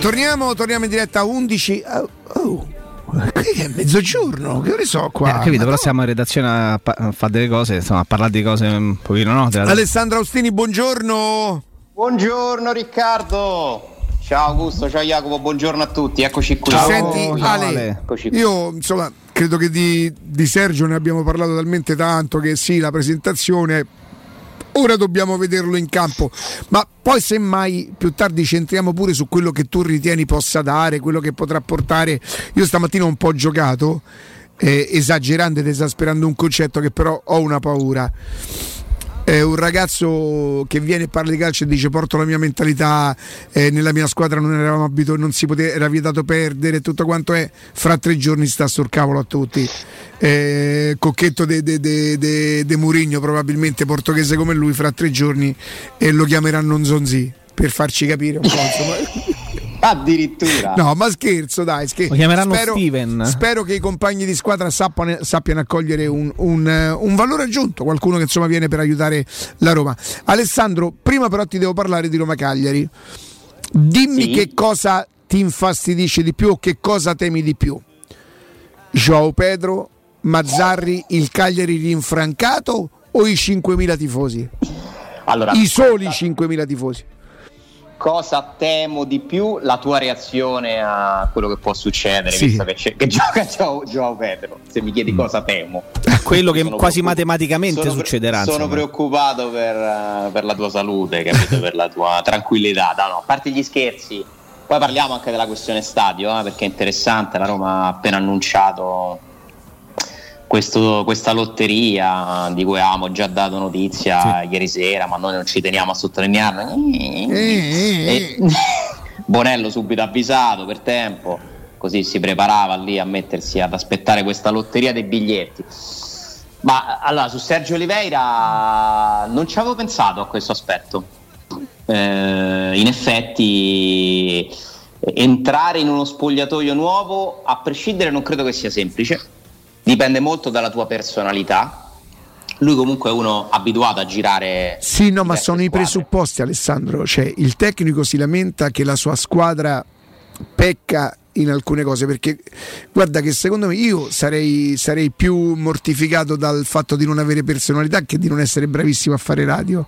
torniamo, torniamo in diretta a 11. Oh, oh. Qui è mezzogiorno, che ore so qua? Eh, capito, però siamo in redazione a, pa- a fare delle cose, insomma, a parlare di cose un pochino, no? Della... Alessandro Austini, buongiorno. Buongiorno Riccardo. Ciao Augusto, ciao Jacopo, buongiorno a tutti, eccoci qui. Ciao, Senti, Ale, Ale. io insomma credo che di, di Sergio ne abbiamo parlato talmente tanto che sì, la presentazione ora dobbiamo vederlo in campo, ma poi semmai più tardi centriamo pure su quello che tu ritieni possa dare, quello che potrà portare. Io stamattina ho un po' giocato, eh, esagerando ed esasperando un concetto che però ho una paura eh, un ragazzo che viene e parla di calcio e dice porto la mia mentalità, eh, nella mia squadra non eravamo abituati, non si poteva, era vietato perdere, tutto quanto è, fra tre giorni sta sul cavolo a tutti. Eh, Cocchetto de, de, de, de, de Murigno, probabilmente portoghese come lui, fra tre giorni e lo chiameranno Nzonzi per farci capire un po'. Addirittura. No, ma scherzo, dai. Scherzo. Lo chiameranno spero, Steven. Spero che i compagni di squadra sappiano, sappiano accogliere un, un, un, valore aggiunto, qualcuno che insomma viene per aiutare la Roma. Alessandro, prima però ti devo parlare di Roma Cagliari. Dimmi sì. che cosa ti infastidisce di più o che cosa temi di più. Joao Pedro, Mazzarri, il Cagliari rinfrancato o i 5.000 tifosi? Allora, I soli 5.000 tifosi cosa temo di più la tua reazione a quello che può succedere sì. visto che, che gioca Gio, Pedro se mi chiedi mm. cosa temo quello che quasi matematicamente sono succederà sono insomma. preoccupato per, per, la tua salute capito? per la tua tranquillità no, no, a parte gli scherzi poi parliamo anche della questione stadio eh, perché è interessante la Roma ha appena annunciato questo, questa lotteria di cui avevamo già dato notizia sì. ieri sera, ma noi non ci teniamo a sottolinearla. E, Bonello subito avvisato per tempo, così si preparava lì a mettersi ad aspettare questa lotteria dei biglietti. Ma allora su Sergio Oliveira non ci avevo pensato a questo aspetto. Eh, in effetti entrare in uno spogliatoio nuovo, a prescindere, non credo che sia semplice dipende molto dalla tua personalità. Lui comunque è uno abituato a girare. Sì, no, ma sono squadre. i presupposti, Alessandro. Cioè, il tecnico si lamenta che la sua squadra pecca in alcune cose perché guarda che secondo me io sarei, sarei più mortificato dal fatto di non avere personalità che di non essere bravissimo a fare radio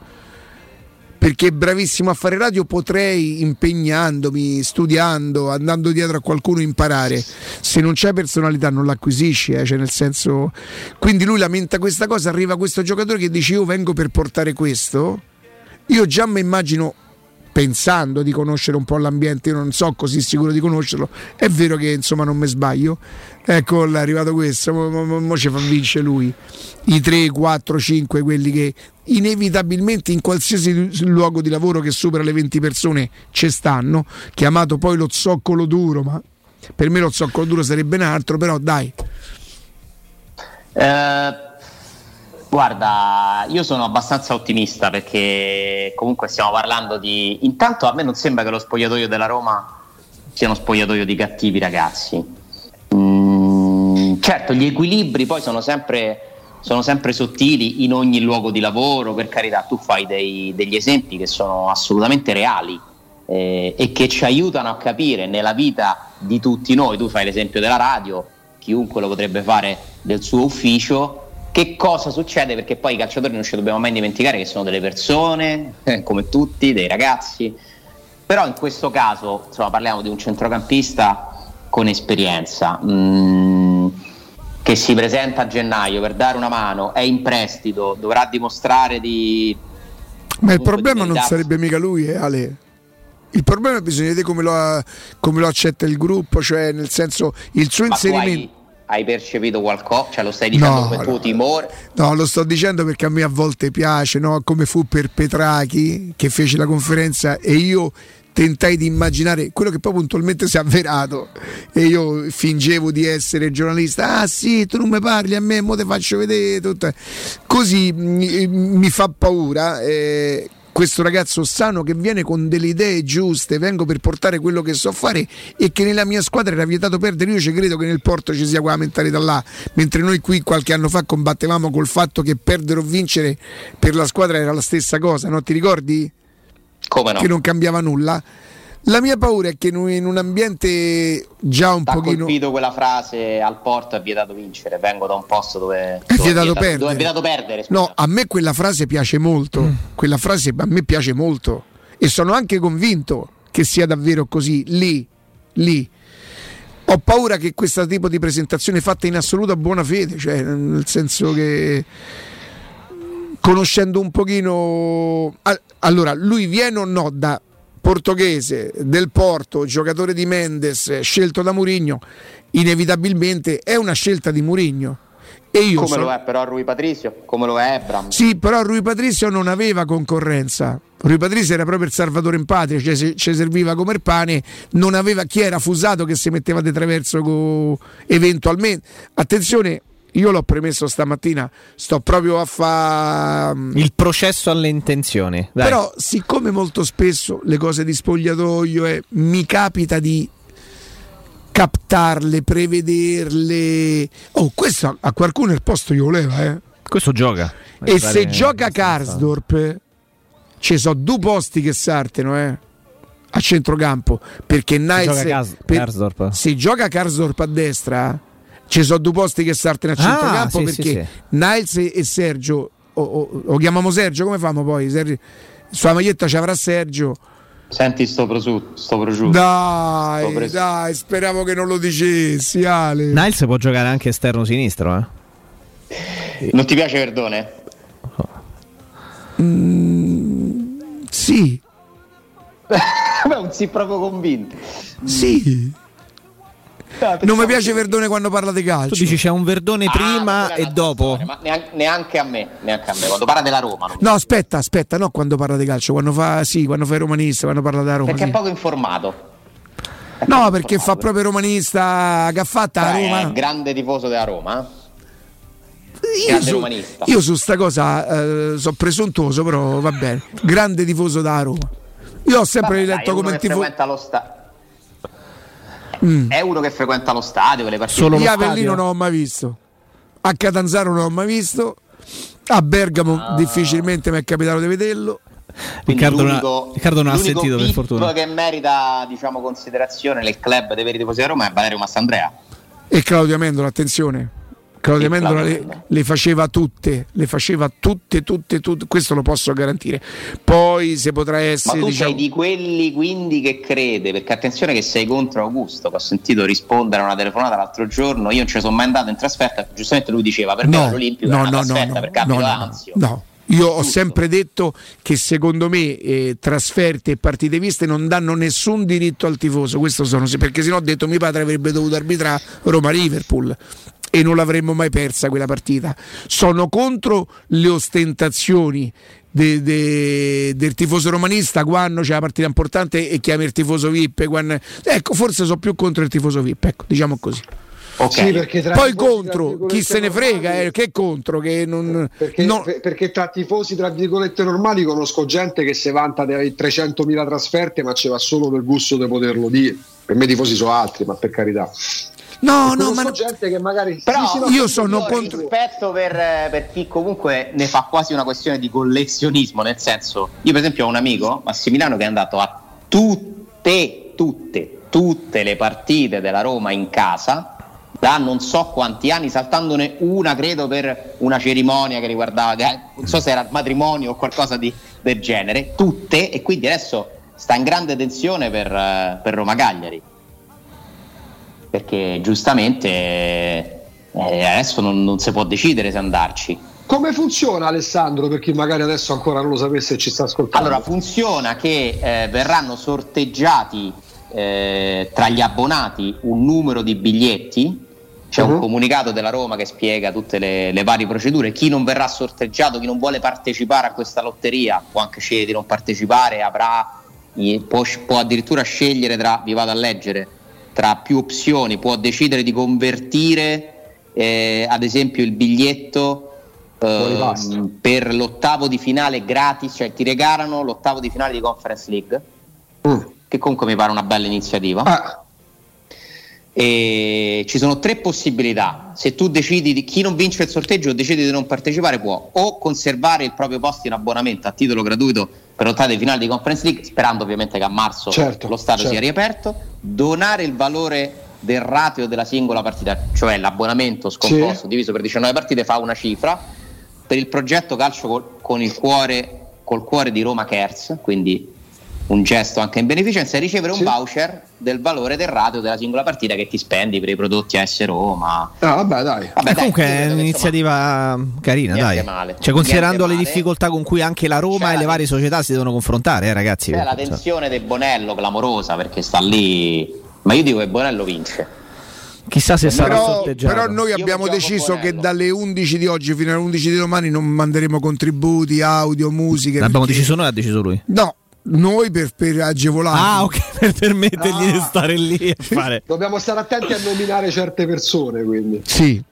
perché bravissimo a fare radio potrei impegnandomi, studiando, andando dietro a qualcuno imparare. Se non c'è personalità non l'acquisisci, eh? cioè nel senso quindi lui lamenta questa cosa, arriva questo giocatore che dice io vengo per portare questo. Io già mi immagino pensando di conoscere un po' l'ambiente, io non so così sicuro di conoscerlo. È vero che insomma non mi sbaglio. Ecco è arrivato questo, mo ci fa vincere lui. I 3, 4, 5, quelli che inevitabilmente in qualsiasi luogo di lavoro che supera le 20 persone ci stanno, chiamato poi lo zoccolo duro, ma per me lo zoccolo duro sarebbe un altro, però dai. Uh Guarda, io sono abbastanza ottimista perché comunque stiamo parlando di... Intanto a me non sembra che lo spogliatoio della Roma sia uno spogliatoio di cattivi ragazzi. Mm, certo, gli equilibri poi sono sempre, sono sempre, sottili in ogni luogo di lavoro, per carità, tu fai dei, degli esempi che sono assolutamente reali eh, e che ci aiutano a capire nella vita di tutti noi. Tu fai l'esempio della radio, chiunque lo potrebbe fare del suo ufficio che cosa succede? Perché poi i calciatori non ci dobbiamo mai dimenticare che sono delle persone, eh, come tutti, dei ragazzi. Però in questo caso insomma, parliamo di un centrocampista con esperienza mm, che si presenta a gennaio per dare una mano, è in prestito, dovrà dimostrare di... Ma il problema non sarebbe mica lui, eh, Ale. Il problema bisogna vedere come lo, come lo accetta il gruppo, cioè nel senso il suo Ma inserimento hai percepito qualcosa? Cioè lo stai dicendo no, come tuo timore? No, lo sto dicendo perché a me a volte piace, no? come fu per Petrachi che fece la conferenza e io tentai di immaginare quello che poi puntualmente si è avverato e io fingevo di essere giornalista ah sì tu non mi parli a me mo te faccio vedere tutto. così mi, mi fa paura eh, questo ragazzo sano che viene con delle idee giuste, vengo per portare quello che so fare e che nella mia squadra era vietato perdere. Io ci credo che nel porto ci sia quella mentalità là, mentre noi qui qualche anno fa combattevamo col fatto che perdere o vincere per la squadra era la stessa cosa, no? Ti ricordi? Come no? Che non cambiava nulla. La mia paura è che in un ambiente già un T'ha pochino. colpito quella frase al porto è vietato vincere. Vengo da un posto dove, È dove vietato perdere. dove è vietato perdere. scusa. No, a me quella frase piace molto. Quella frase a me piace molto. E sono anche convinto che sia davvero così. Lì, lì. Ho paura che questo tipo di presentazione fatta in assoluta buona fede, cioè nel senso che conoscendo un pochino Al- allora lui viene o no da portoghese del Porto, giocatore di Mendes, scelto da Murigno, inevitabilmente è una scelta di Murigno. E io come sono- lo è però Rui Patricio, come lo è Ebram. sì, però Rui Patrizio non aveva concorrenza. Rui Patrizio era proprio il salvatore in patria, cioè se- ci serviva come il pane, non aveva chi era Fusato che si metteva di traverso co- eventualmente. Attenzione, io l'ho premesso stamattina, sto proprio a fare Il processo alle intenzioni. Dai. però siccome molto spesso le cose di spogliatoio eh, mi capita di captarle, prevederle. Oh, questo a- qualcuno il posto io voleva, eh. questo gioca. E se gioca Karsdorp, ci sono due posti che sartano eh, a centrocampo. Perché Niles. gioca Kars- Karsdorp? Se gioca Karsdorp a destra, ci sono due posti che sartano a Ah, centrocampo. sì, perché sì, sì. Niles e Sergio, o, o- lo chiamiamo Sergio, come famo poi? Sergio, sulla maglietta ci avrà Sergio. Senti sto prosciutto, sto prosciutto. Sto Dai, preso. dai, speravo che non lo dicessi, Ale. Niles può giocare anche esterno sinistro, eh? Non ti piace Verdone? Sì, Beh, non sei proprio convinto. sì. Non mi piace Verdone quando parla di Tu calcio. dici c'è un Verdone Ah, prima è e dopo. ma neanche, neanche a me, neanche a me. Quando parla della Roma, No, aspetta, aspetta, no quando parla di calcio, quando fa sì, quando fa il romanista, quando parla da Roma. perché sì. è poco informato. È No, poco perché fa informato. proprio il romanista che ha fatto a Però È Roma. grande tifoso della Roma. eh? Io grande su, romanista. io su sta cosa eh, sono presuntuoso, però va bene. Grande tifoso da Roma. Io ho sempre Vabbè, dai, letto uno come che tifoso. frequenta lo sta- Mm. È uno che frequenta lo stadio, le partite. Solo lo Io stadio? Avellino non l'ho mai visto. A Catanzaro non l'ho mai visto. A Bergamo Ah. difficilmente mi è capitato di vederlo. Quindi Riccardo, non ha- l'unico- Riccardo non ha l'unico sentito per fortuna. che merita diciamo, considerazione nel club dei veri tifosi di Roma è Valerio Massandrea. E Claudio Amendola, attenzione. Claudio Claudio le, le faceva tutte, le faceva tutte, tutte, tutte. Questo lo posso garantire. Poi se potrà Ma essere. tu diciamo, sei di quelli quindi che crede, perché attenzione che sei contro Augusto, che ho sentito rispondere a una telefonata l'altro giorno, io non ci sono mai andato in trasferta, giustamente lui diceva per me no, l'Olimpico no, è una no, no, trasferta no, perché abito no, a no, no. Io ho sempre detto che secondo me eh, trasferte e partite viste non danno nessun diritto al tifoso, questo sono, perché sennò ho detto mio padre avrebbe dovuto arbitrare Roma-Liverpool e non l'avremmo mai persa quella partita. Sono contro le ostentazioni de- de- del tifoso romanista quando c'è la partita importante e chiama il tifoso VIP. quando- Ecco, forse sono più contro il tifoso VIP, ecco, diciamo così. Ok. Sì, Poi contro, chi se ne frega, normali- eh, che contro, che non... Perché, no- per- perché tra tifosi tra virgolette normali conosco gente che si vanta dei 300.000 trasferte ma ci va solo per gusto di poterlo dire per me i tifosi sono altri ma per carità No, no, ma gente che magari Però sì, io sono contro- rispetto per, per chi comunque ne fa quasi una questione di collezionismo, nel senso, io per esempio ho un amico, Massimiliano, che è andato a tutte, tutte, tutte le partite della Roma in casa da non so quanti anni, saltandone una credo per una cerimonia che riguardava, che- non so se era il matrimonio o qualcosa di- del genere, tutte, e quindi adesso sta in grande tensione per, eh, per Roma Cagliari perché giustamente eh, adesso non, non si può decidere se andarci. come funziona Alessandro per chi magari adesso ancora non lo sapesse e ci sta ascoltando Allora funziona che eh, verranno sorteggiati eh, tra gli abbonati un numero di biglietti. C'è un Mhm. comunicato della Roma che spiega tutte le, le varie procedure. Chi non verrà sorteggiato, chi non vuole partecipare a questa lotteria, può anche scegliere di non partecipare, avrà, può, può addirittura scegliere tra, vi vado a leggere, tra più opzioni, può decidere di convertire eh, ad esempio il biglietto pasta. per l'ottavo di finale gratis, cioè ti regalano l'ottavo di finale di Conference League, Mm. che comunque mi pare una bella iniziativa. Ah, E ci sono tre possibilità. Se tu decidi di chi non vince il sorteggio o decidi di non partecipare, può o conservare il proprio posto in abbonamento a titolo gratuito per lottare finali di Conference League, sperando ovviamente che a marzo certo, lo stadio certo. sia riaperto, donare il valore del ratio della singola partita, cioè l'abbonamento scomposto sì. diviso per 19 partite fa una cifra, per il progetto calcio col, con il cuore, col cuore di Roma Cares, quindi un gesto anche in beneficenza, e ricevere un sì. voucher del valore del ratio della singola partita che ti spendi per i prodotti AS Roma. Ah, vabbè, dai. Vabbè, Eh, dai, comunque è che, un'iniziativa carina, niente dai. male. Cioè, considerando le male. difficoltà con cui anche la Roma C'è e le varie società si devono confrontare, eh, ragazzi. C'è la perché, tensione del Bonello clamorosa perché sta lì, ma io dico che Bonello vince. insomma, chissà se sarà Però, sorteggiato. però noi Io abbiamo deciso che Bonello. dalle 11 di oggi fino alle 11 di domani non manderemo contributi, audio, musiche. L'abbiamo perché- deciso noi, ha deciso lui. No, noi per, per agevolare. Ah, ok, per permettergli Ah. di stare lì a fare. Dobbiamo stare attenti a nominare certe persone, quindi. Sì,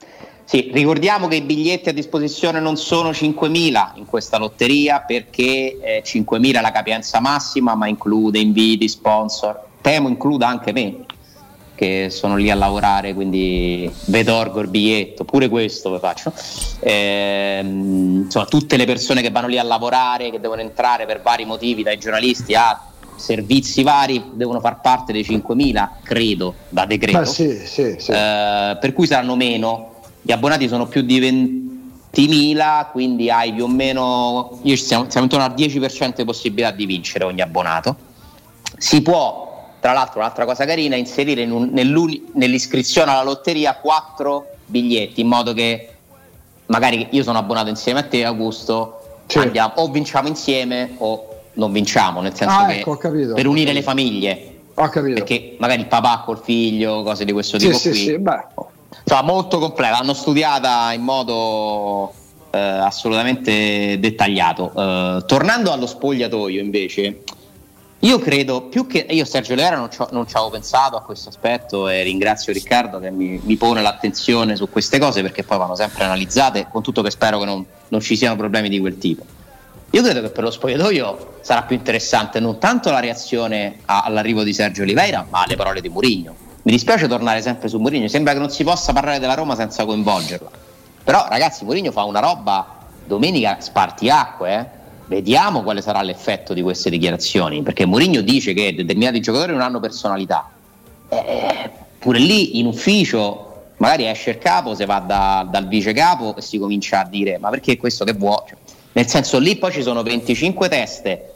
Sì, ricordiamo che i biglietti a disposizione non sono 5.000 in questa lotteria perché eh, 5.000 è la capienza massima, ma include inviti, sponsor. Temo includa anche me, che sono lì a lavorare, quindi vedorgo il biglietto, pure questo vi faccio. Ehm, insomma, tutte le persone che vanno lì a lavorare, che devono entrare per vari motivi, dai giornalisti a servizi vari, devono far parte dei 5.000, credo, da decreto. Sì, sì, sì. Eh, per cui saranno meno. Gli abbonati sono più di 20.000, quindi hai più o meno. Io siamo, siamo intorno al 10% di possibilità di vincere ogni abbonato. Si può, tra l'altro, un'altra cosa carina, inserire in un- nell'iscrizione alla lotteria 4 biglietti in modo che magari io sono abbonato insieme a te, Augusto. Sì. Andiamo, o vinciamo insieme o non vinciamo, nel senso Ah, che ecco, capito. per unire le famiglie Ho capito. perché magari il papà col figlio, cose di questo Sì, tipo sì, qui. sì, beh. Insomma, molto completa, l'hanno studiata in modo eh, assolutamente dettagliato. Eh, tornando allo spogliatoio, invece, io credo più che io Sergio ho- non ci avevo pensato a questo aspetto e ringrazio Riccardo che mi, mi pone l'attenzione su queste cose perché poi vanno sempre analizzate, con tutto che spero che non, non ci siano problemi di quel tipo. Io credo che per lo spogliatoio sarà più interessante non tanto la reazione a- all'arrivo di Sergio Oliveira, ma le parole di Mourinho. Mi dispiace tornare sempre su Mourinho, sembra che non si possa parlare della Roma senza coinvolgerla. Però ragazzi, Mourinho fa una roba domenica spartiacque, eh? Vediamo quale sarà l'effetto di queste dichiarazioni, perché Mourinho dice che determinati giocatori non hanno personalità. Eh, pure lì in ufficio magari esce il capo, si va da- dal vice capo e si comincia a dire ma perché questo che vuoi? Cioè, nel senso lì poi ci sono 25 teste,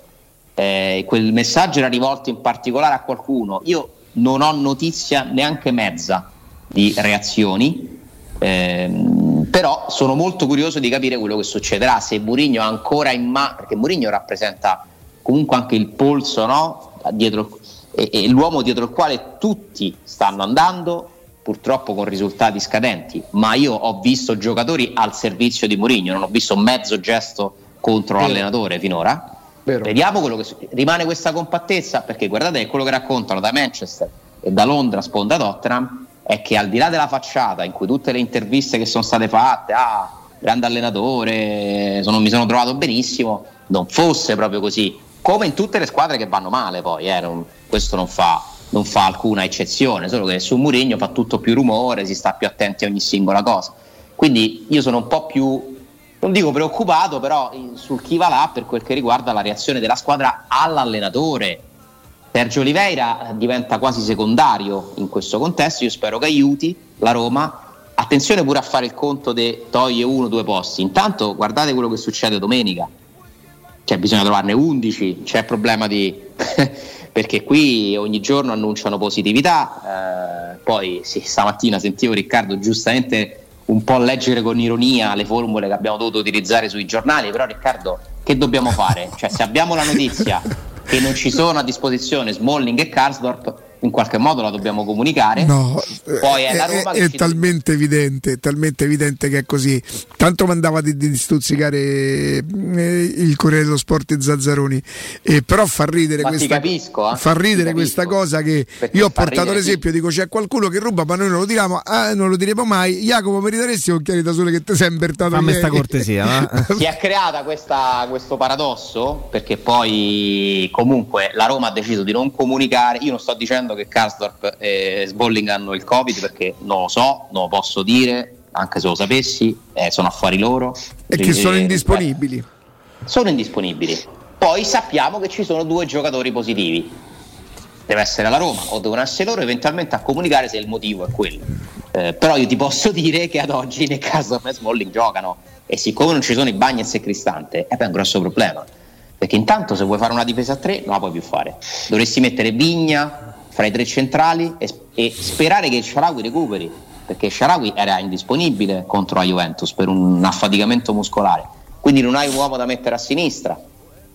eh, quel messaggio era rivolto in particolare a qualcuno, io non ho notizia neanche mezza di reazioni, ehm, però sono molto curioso di capire quello che succederà, se Mourinho ha ancora in mano, perché Mourinho rappresenta comunque anche il polso no? dietro, e, e l'uomo dietro il quale tutti stanno andando, purtroppo con risultati scadenti, ma io ho visto giocatori al servizio di Mourinho, non ho visto mezzo gesto contro Vero. l'allenatore finora. Vero. Vediamo quello che rimane questa compattezza, perché guardate quello che raccontano da Manchester e da Londra sponda Tottenham è che al di là della facciata in cui tutte le interviste che sono state fatte, ah, grande allenatore, sono- mi sono trovato benissimo, non fosse proprio così, come in tutte le squadre che vanno male poi, eh, non- questo non fa, non fa alcuna eccezione, solo che su Mourinho fa tutto più rumore, si sta più attenti a ogni singola cosa. Quindi io sono un po' più non dico preoccupato, però sul chi va là per quel che riguarda la reazione della squadra all'allenatore. Sergio Oliveira eh, diventa quasi secondario in questo contesto, io spero che aiuti la Roma. Attenzione pure a fare il conto di toglie uno o due posti. Intanto guardate quello che succede domenica. Cioè bisogna trovarne 11, c'è problema di... perché qui ogni giorno annunciano positività, eh, poi sì, stamattina sentivo Riccardo giustamente un po' leggere con ironia le formule che abbiamo dovuto utilizzare sui giornali, però Riccardo che dobbiamo fare? Cioè se abbiamo la notizia che non ci sono a disposizione Smalling e Karsdorp, in qualche modo la dobbiamo comunicare. No, Poi è, è, la Roma è- che è ci- talmente evidente, è talmente evidente che è così. Tanto mandava di, di stuzzicare eh, il Corriere dello Sport e Zazzaroni, Eh, però fa ridere Ma questa, capisco, eh. fa ridere questa capisco. cosa che Perché io ho portato l'esempio, dico c'è qualcuno che ruba ma noi non lo diriamo, ah, non lo diremo mai. Jacopo mi ridaresti occhiali da sole che ti sei invertato Fammi sta cortesia, va? si è creata questa- questo paradosso perché poi comunque la Roma ha deciso di non comunicare. Io non sto dicendo che Karsdorp e Sbolling hanno il Covid perché non lo so, non lo posso dire, anche se lo sapessi, eh, sono affari loro. e che sono Eh, indisponibili. sono indisponibili. Poi sappiamo che ci sono due giocatori positivi. Deve essere la Roma o devono essere loro eventualmente a comunicare se il motivo è quello. Eh, però io ti posso dire che ad oggi nel caso e Smalling giocano e siccome non ci sono i Bagnets e Cristante, è un grosso problema. Perché intanto se vuoi fare una difesa a tre non la puoi più fare. Dovresti mettere Vigna fra i tre centrali e, e sperare che il Sharawi recuperi. Perché Sharawi era indisponibile contro la Juventus per un affaticamento muscolare. Quindi non hai un uomo da mettere a sinistra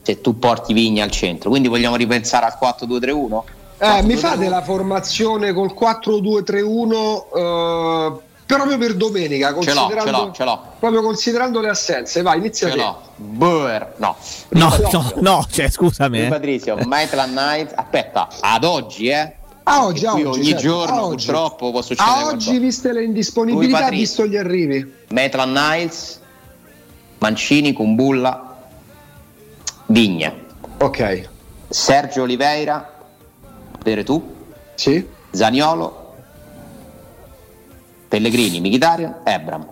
se tu porti Vigna al centro. Quindi vogliamo ripensare al 4-2-3-1? Eh, mi fate la formazione col 4-2-3-1 eh, proprio per domenica, Ce l'ho, considerando, ce l'ho, ce l'ho. proprio considerando le assenze. Vai, inizia Ce te. l'ho. Boer, no. No, no, no, cioè scusami. Eh. Patrizio, Maitland Night, aspetta, ad oggi, eh? A oggi, a oggi, ogni certo, giorno oggi. purtroppo può succedere A oggi, qualcosa. viste le indisponibilità, Patrizio. visto gli arrivi. Maitland Niles, Mancini, Kumbulla, Vigna, Ok, Sergio Oliveira, Peretù, sì. Zaniolo, Pellegrini, Mkhitaryan, Ebram.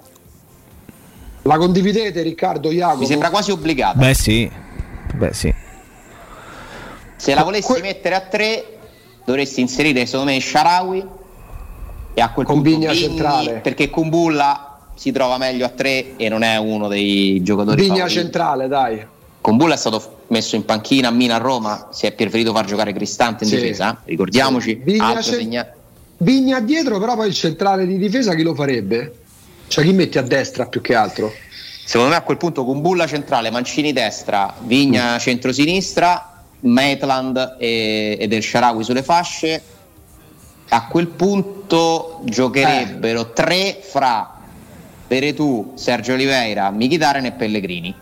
La condividete, Riccardo, Jacopo? Mi sembra quasi obbligata. Beh sì. Beh sì. Se la volessi que- mettere a tre, dovresti inserire secondo me Sharawi e a quel Con punto centrale. perché Kumbulla si trova meglio a tre e non è uno dei giocatori Vigna favoriti. centrale, dai. Kumbulla è stato messo in panchina a Mina a Roma, si è preferito far giocare Cristante in Sì. difesa, ricordiamoci, Vigna altro cen- segna- Vigna dietro, però poi il centrale di difesa chi lo farebbe? Cioè chi metti a destra più che altro? Secondo me a quel punto Kumbulla centrale, Mancini destra, Vigna Mm. centrosinistra, Maitland e, ed El Sharawi sulle fasce. A quel punto giocherebbero Eh. tre fra Peretù, Sergio Oliveira, Mkhitaryan e Pellegrini.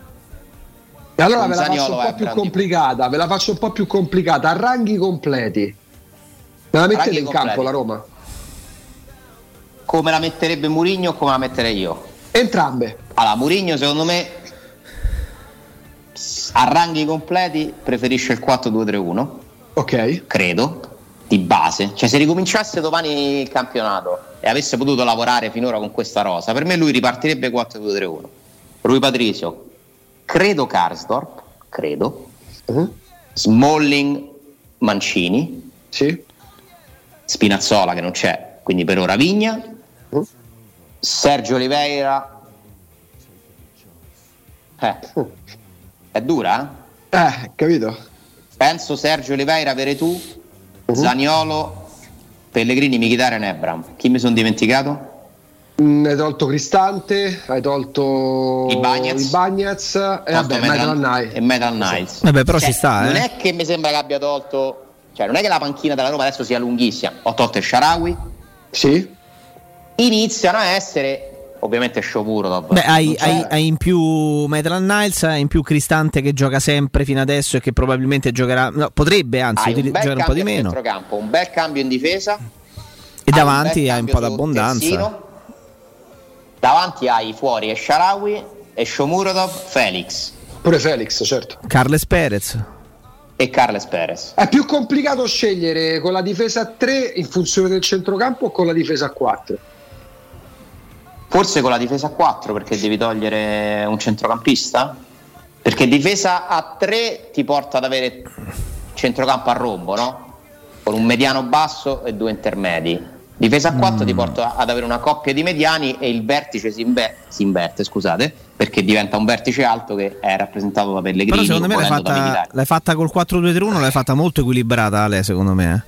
E allora Con ve la faccio un po' più complicata, ve la faccio un po' più complicata, a ranghi completi. Me la mettete in campo la Roma? Come la metterebbe Murigno o come la metterei io? Entrambe. Allora, Murigno secondo me a ranghi completi preferisce il 4-2-3-1. Ok. credo, di base. Cioè, se ricominciasse domani il campionato e avesse potuto lavorare finora con questa rosa, per me lui ripartirebbe 4-2-3-1. Rui Patricio, credo Karsdorp, credo, Mhm. Smalling, Mancini, Sì. Spinazzola che non c'è, quindi per ora Vigna, Mhm. Sergio Oliveira. Eh, è dura? eh? Eh, capito? Penso Sergio Oliveira, Veretù, Zaniolo, Pellegrini, Mkhitaryan e Ebram. Chi mi sono dimenticato? Mm, hai tolto Cristante, hai tolto I Bagnets. i Bagnets e Tolto vabbè, Metal- Night. e Metal Knights. Vabbè, però Cioè, ci sta, Non eh. è che mi sembra che abbia tolto... Cioè, non è che la panchina della Roma adesso sia lunghissima. Ho tolto il Sharawi. Sì. Iniziano a essere... Ovviamente Sciopuro. Beh, hai, hai- hai in più Maitland Niles, hai in più Cristante che gioca sempre fino adesso e che probabilmente giocherà, no, potrebbe anzi un giocare un po' di meno. centrocampo, un bel cambio in difesa. E hai davanti bel hai un po' d'abbondanza. terzino. Davanti hai fuori Sharawi e Shomurodov, Felix Pure Felix, certo. Carles Perez. E Carles Perez. È più complicato scegliere con la difesa a 3 in funzione del centrocampo o con la difesa a 4? Forse con la difesa a 4 perché devi togliere un centrocampista? Perché difesa a 3 ti porta ad avere centrocampo a rombo, no? Con un mediano basso e due intermedi. Difesa a 4 Mm. ti porta ad avere una coppia di mediani e il vertice si, inve- si inverte, scusate, perché diventa un vertice alto che è rappresentato da Pellegrini. Però secondo me l'hai fatta, l'hai fatta col 4-2-3-1, l'hai fatta molto equilibrata Ale, secondo me.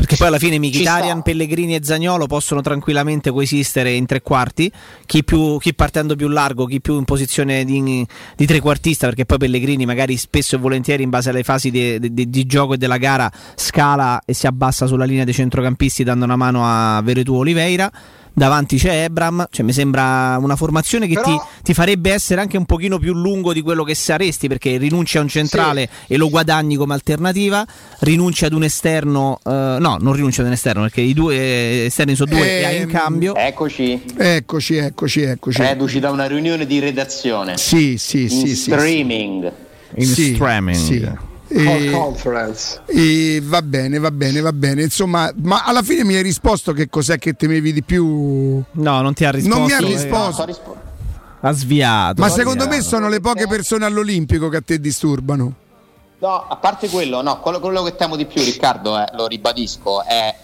Perché poi alla fine Mkhitaryan. Pellegrini e Zagnolo possono tranquillamente coesistere in tre quarti, chi, più, chi partendo più largo, chi più in posizione di, di trequartista, perché poi Pellegrini magari spesso e volentieri in base alle fasi di, di- di gioco e della gara scala e si abbassa sulla linea dei centrocampisti dando una mano a Veretù Oliveira. Davanti c'è Ebram, cioè mi sembra una formazione che Però- ti, ti farebbe essere anche un pochino più lungo di quello che saresti perché rinunci a un centrale e lo guadagni come alternativa, rinunci ad un esterno, eh, no, non rinunci ad un esterno perché i due esterni sono due e hai in Ehm, cambio. Eccoci, Eccoci, eccoci, eccoci. reduci da una riunione di redazione. Sì, sì, in sì, sì, sì. streaming. in Sì, streaming. sì. Call E, conference. e va bene, va bene, va bene. Insomma, ma alla fine mi hai risposto che cos'è che temevi di più. No, non ti ha risposto. Non mi ha eh, risposto. sto rispo- Ha sviato. Ma ha secondo me sviato. sono le poche persone all'Olimpico che a te disturbano. No, a parte quello, no, quello, quello che temo di più, Riccardo, è, lo ribadisco, è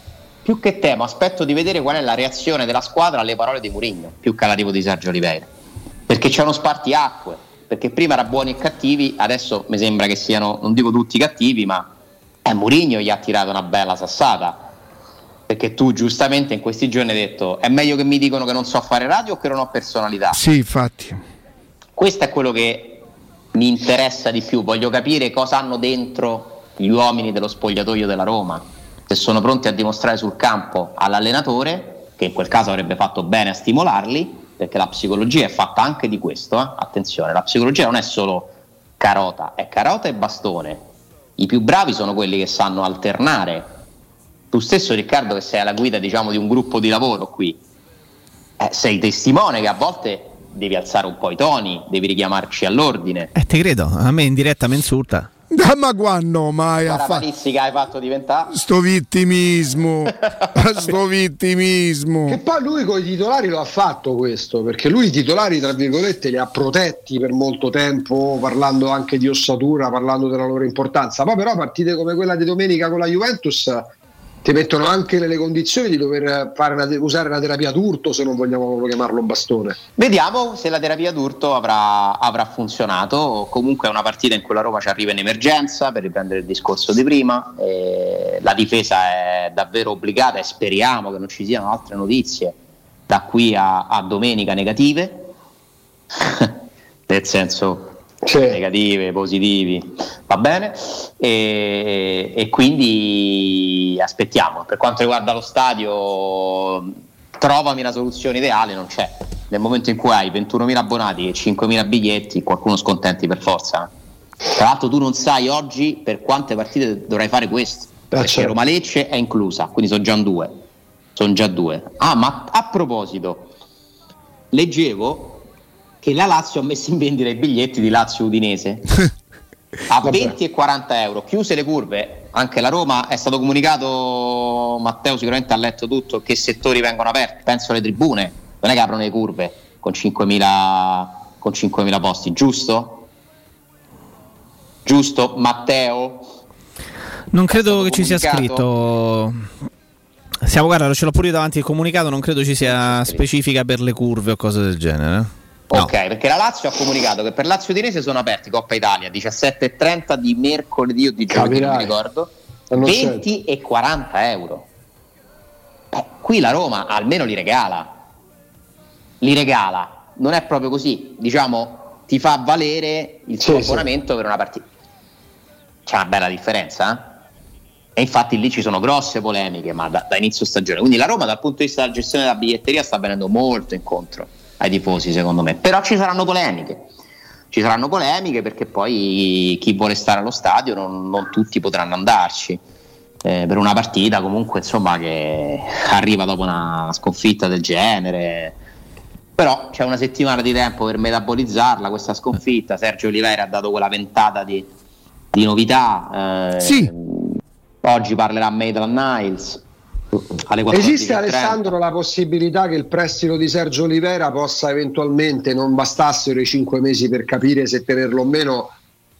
più che temo, aspetto di vedere qual è la reazione della squadra alle parole di Murigno, più che all'arrivo di Sergio Oliveira. Perché c'è uno spartiacque, perché prima era buoni e cattivi, adesso mi sembra che siano, non dico tutti cattivi, ma eh, Murigno gli ha tirato una bella sassata. Perché tu giustamente in questi giorni hai detto è meglio che mi dicono che non so fare radio o che non ho personalità. Sì, infatti. Questo è quello che mi interessa di più, voglio capire cosa hanno dentro gli uomini dello spogliatoio della Roma, se sono pronti a dimostrare sul campo all'allenatore, che in quel caso avrebbe fatto bene a stimolarli, perché la psicologia è fatta anche di questo, eh? attenzione, la psicologia non è solo carota, è carota e bastone. I più bravi sono quelli che sanno alternare. Tu stesso Riccardo che sei alla guida diciamo, di un gruppo di lavoro qui, eh, sei testimone che a volte devi alzare un po' i toni, devi richiamarci all'ordine. Eh, te credo, a me in diretta mi insulta. Ah, ma quando mai ha fatto hai fatto diventare sto vittimismo sto vittimismo. Che poi lui con i titolari lo ha fatto questo perché lui i titolari tra virgolette li ha protetti per molto tempo parlando anche di ossatura parlando della loro importanza. Poi però partite come quella di domenica con la Juventus ti mettono anche nelle condizioni di dover una, usare una terapia d'urto se non vogliamo chiamarlo bastone. Vediamo se la terapia d'urto avrà, avrà funzionato. Comunque è una partita in cui la Roma ci arriva in emergenza per riprendere il discorso di prima. E la difesa è davvero obbligata e speriamo che non ci siano altre notizie da qui a, a domenica negative. Nel senso sì. negative, positivi, va bene? E, e, quindi aspettiamo. Per quanto riguarda lo stadio, trovami la soluzione ideale, non c'è. Nel momento in cui hai 21.000 abbonati e 5.000 biglietti, qualcuno scontenti per forza. Tra l'altro tu non sai oggi per quante partite dovrai fare questo. Eh, perché certo. Roma Lecce è inclusa, quindi sono già due. Sono già due. Ah, ma a proposito, leggevo che la Lazio ha messo in vendita i biglietti di Lazio Udinese a 20 e 40 euro, chiuse le curve. Anche la Roma è stato comunicato, Matteo sicuramente ha letto tutto, che settori vengono aperti, penso alle tribune, non è che aprono le curve con 5.000, con 5.000 posti, giusto? Giusto, Matteo? Non credo che ci sia scritto. Siamo, guarda, ce l'ho pure io davanti il comunicato, non credo ci sia specifica per le curve o cose del genere. No. Ok, perché la Lazio ha comunicato che per Lazio Udinese sono aperti Coppa Italia 17.30 di mercoledì o di giovedì, non mi ricordo, 20 e 40 euro. Eh, qui la Roma almeno li regala. Li regala. Non è proprio così, diciamo, ti fa valere il suo sì, abbonamento sì. per una partita. C'è una bella differenza, eh? E infatti lì ci sono grosse polemiche, ma da, da inizio stagione. Quindi la Roma dal punto di vista della gestione della biglietteria sta venendo molto incontro ai tifosi secondo me, però ci saranno polemiche. Ci saranno polemiche perché poi chi vuole stare allo stadio non, non tutti potranno andarci. Eh, per una partita comunque insomma che arriva dopo una sconfitta del genere però c'è una settimana di tempo per metabolizzarla questa sconfitta Sergio Oliveira ha dato quella ventata di, di novità eh, sì. oggi parlerà Maitland Niles Esiste Alessandro la possibilità che il prestito di Sergio Olivera possa eventualmente non bastassero i cinque mesi per capire se tenerlo o meno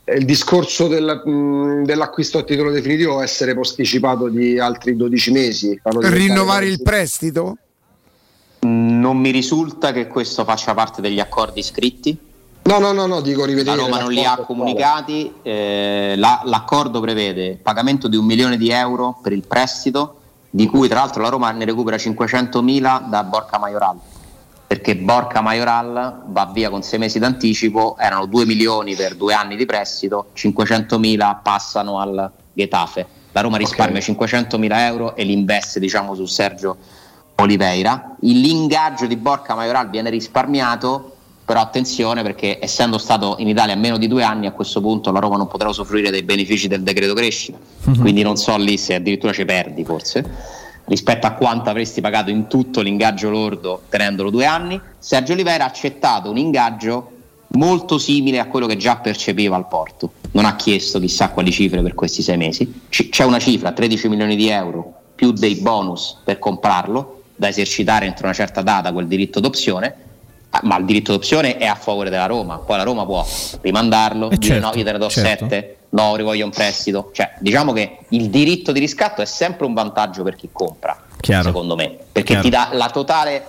il discorso del, mh, dell'acquisto a titolo definitivo essere posticipato di altri 12 mesi per rinnovare il prestito? Non mi risulta che questo faccia parte degli accordi scritti. No, no, no, no dico rivedere. La Roma non li ha comunicati. Eh, la, l'accordo prevede pagamento di un milione di euro per il prestito di cui tra l'altro la Roma ne recupera 500.000 da Borca Majoral perché Borca Majoral va via con sei mesi d'anticipo, erano 2 milioni per due anni di prestito, 500.000 passano al Getafe. La Roma risparmia okay. 500.000 euro e li investe diciamo, su Sergio Oliveira. L'ingaggio di Borca Majoral viene risparmiato però attenzione perché essendo stato in Italia meno di due anni a questo punto la Roma non potrà usufruire dei benefici del decreto crescita. Mm-hmm. quindi non so lì se addirittura ci perdi forse rispetto a quanto avresti pagato in tutto l'ingaggio lordo tenendolo due anni. Sergio Oliveira ha accettato un ingaggio molto simile a quello che già percepiva al Porto. Non ha chiesto chissà quali cifre per questi sei mesi. C- c'è una cifra 13 milioni di euro più dei bonus per comprarlo da esercitare entro una certa data quel diritto d'opzione ma il diritto d'opzione è a favore della Roma, poi la Roma può rimandarlo, Eh, dire certo, no, io te ne do certo. 7, no, rivoglio un prestito. Cioè, diciamo che il diritto di riscatto è sempre un vantaggio per chi compra, Chiaro. secondo me, perché Chiaro. ti dà la totale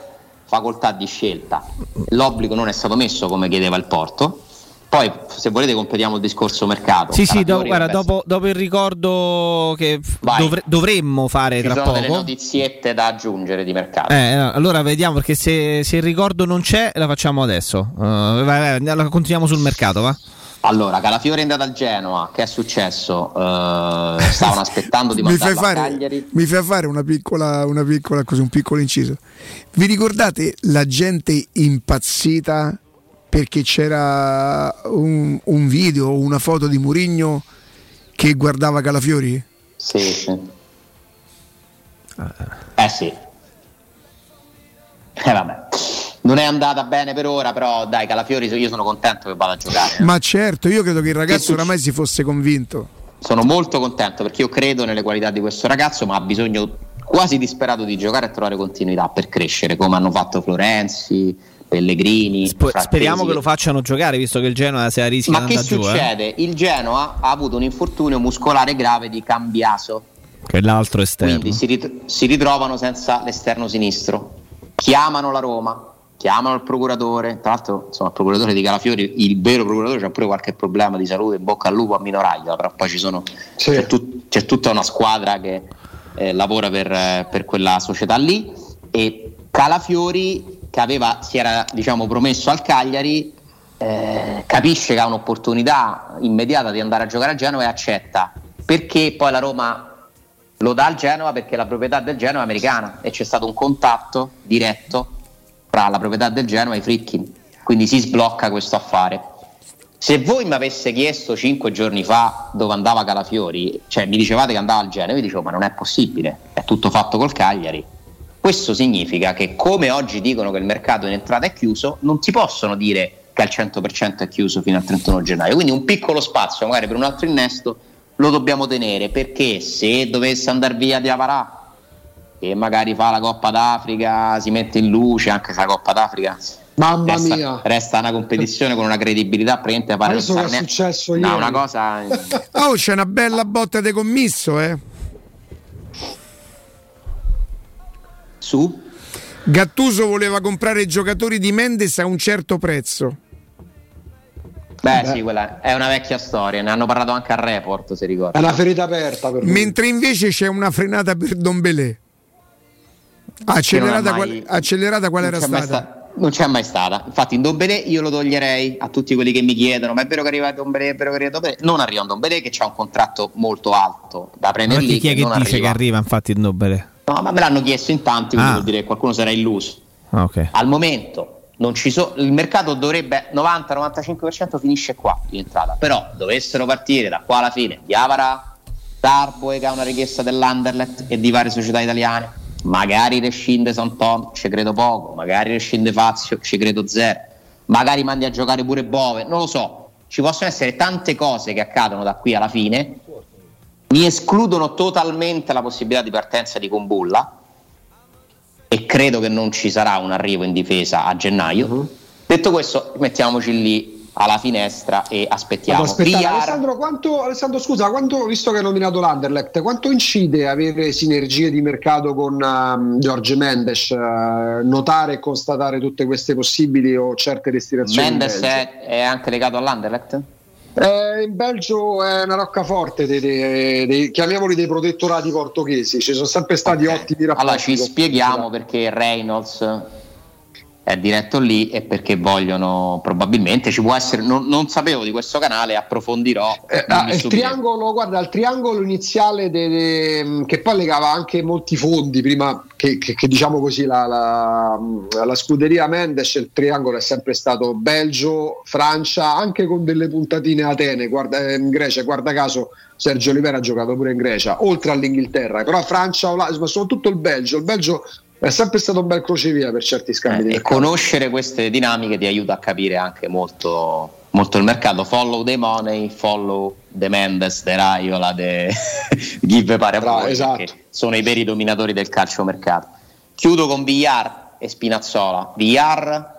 facoltà di scelta. L'obbligo non è stato messo come chiedeva il Porto. Poi, se volete, completiamo il discorso mercato. Sì, sì, do- guarda, dopo, dopo il ricordo che dovre- dovremmo fare Ci tra sono delle poco. notiziette da aggiungere di mercato. Eh, allora vediamo perché se, se il ricordo non c'è, la facciamo adesso. Uh, vai, vai, allora continuiamo sul mercato, va? Allora, Calafiore è andato al Genoa, che è successo? Eh, stavano aspettando di mi fai, mandarlo a fare, Cagliari. mi fai fare una piccola, una piccola così, un piccolo inciso. Vi ricordate la gente impazzita perché c'era un, un video o una foto di Murigno che guardava Calafiori? Sì, sì. Eh sì. Eh vabbè. Non è andata bene per ora, però dai, Calafiori io sono contento che vada a giocare. eh. Ma certo, io credo che il ragazzo oramai si fosse convinto. Sono molto contento perché io credo nelle qualità di questo ragazzo, ma ha bisogno quasi disperato di giocare e trovare continuità per crescere, come hanno fatto Florenzi, Pellegrini. Sp- speriamo che lo facciano giocare, visto che il Genoa si è rischia Ma di che andare giù. eh. succede? Il Genoa ha avuto un infortunio muscolare grave di Cambiaso, Che è l'altro esterno. quindi si, rit- si ritrovano senza l'esterno sinistro. Chiamano la Roma, chiamano il procuratore. Tra l'altro, insomma, il procuratore di Calafiori, il vero procuratore, c'ha pure qualche problema di salute. Bocca al lupo a Minoraglio, però poi ci sono, Sì. c'è, tut- c'è tutta una squadra che eh, lavora per, per quella società lì. E Calafiori, che aveva, si era diciamo, promesso al Cagliari, eh, capisce che ha un'opportunità immediata di andare a giocare a Genova e accetta. Perché poi la Roma lo dà al Genova perché la proprietà del Genova è americana e c'è stato un contatto diretto tra la proprietà del Genova e i Frickin. Quindi si sblocca questo affare. Se voi mi avesse chiesto cinque giorni fa dove andava Calafiori, cioè mi dicevate che andava al Genova, io dicevo ma non è possibile, è tutto fatto col Cagliari. Questo significa che come oggi dicono che il mercato in entrata è chiuso, non ti possono dire che al 100% è chiuso fino al 31 gennaio. Quindi un piccolo spazio, magari per un altro innesto, lo dobbiamo tenere perché se dovesse andare via di Avarà, che magari fa la Coppa d'Africa, si mette in luce, anche se la Coppa d'Africa Mamma resta, mia. resta una competizione con una credibilità praticamente pare non che sa è ne- successo No, ieri? una cosa Oh, c'è una bella botta di commisso, eh. Su Gattuso voleva comprare i giocatori di Mendes a un certo prezzo. Beh, sì, quella è una vecchia storia, ne hanno parlato anche al report, se È ricordi. una ferita aperta per lui. Mentre invece c'è una frenata per Don Belé. Accelerata, è mai- qual, accelerata qual non era c'è mai stata? sta- non c'è mai stata. Infatti, in Dombele io lo toglierei a tutti quelli che mi chiedono: ma è vero che arriva Dombele? È vero che arriva Dombele? Non arriva un Dombele che ha un contratto molto alto da Premier Infatti, League. chi è che dice che arriva infatti il Nobile? No, ma me l'hanno chiesto in tanti, quindi Ah. vuol dire che qualcuno sarà illuso. Ah, ok. Al momento non ci so- il mercato dovrebbe 90-95% finisce qua in entrata. Però dovessero partire da qua alla fine Diavara, Darboe che ha una richiesta dell'Anderlet e di varie società italiane. Magari rescinde Santon, ci credo poco, magari rescinde Fazio, ci credo zero. Magari mandi a giocare pure Bove, non lo so. Ci possono essere tante cose che accadono da qui alla fine. Mi escludono totalmente la possibilità di partenza di Combulla e credo che non ci sarà un arrivo in difesa a gennaio. Mhm. Detto questo, mettiamoci lì alla finestra e aspettiamo. Vado a aspettare. VR Alessandro, quanto, Alessandro, scusa, quanto, visto che hai nominato l'Anderlecht, quanto incide avere sinergie di mercato con um, George Mendes, eh, notare e constatare tutte queste possibili o certe destinazioni? in Mendes è, è anche legato all'Anderlecht? Eh, in Belgio è una roccaforte, dei, dei- dei- chiamiamoli dei protettorati portoghesi, ci sono sempre stati Ok. ottimi rapporti. Allora ci spieghiamo perché Reynolds è diretto lì e perché vogliono probabilmente ci può essere non, non sapevo di questo canale approfondirò Eh, ah, il triangolo, guarda, il triangolo iniziale de- de- che poi legava anche molti fondi prima che, che- che diciamo così la, la- la scuderia Mendes, il triangolo è sempre stato Belgio, Francia, anche con delle puntatine Atene, guarda, eh, in Grecia, guarda caso Sergio Olivera ha giocato pure in Grecia, oltre all'Inghilterra, però Francia, Olanda, ma soprattutto il Belgio, il Belgio è sempre stato un bel crocevia per certi scambi Eh, e conoscere queste dinamiche ti aiuta a capire anche molto, molto il mercato. Follow the money, follow the Mendes, the Raiola, the give pare a Bravo, voi, esatto. sono i veri dominatori del calcio mercato. Chiudo con Villar e Spinazzola. Villar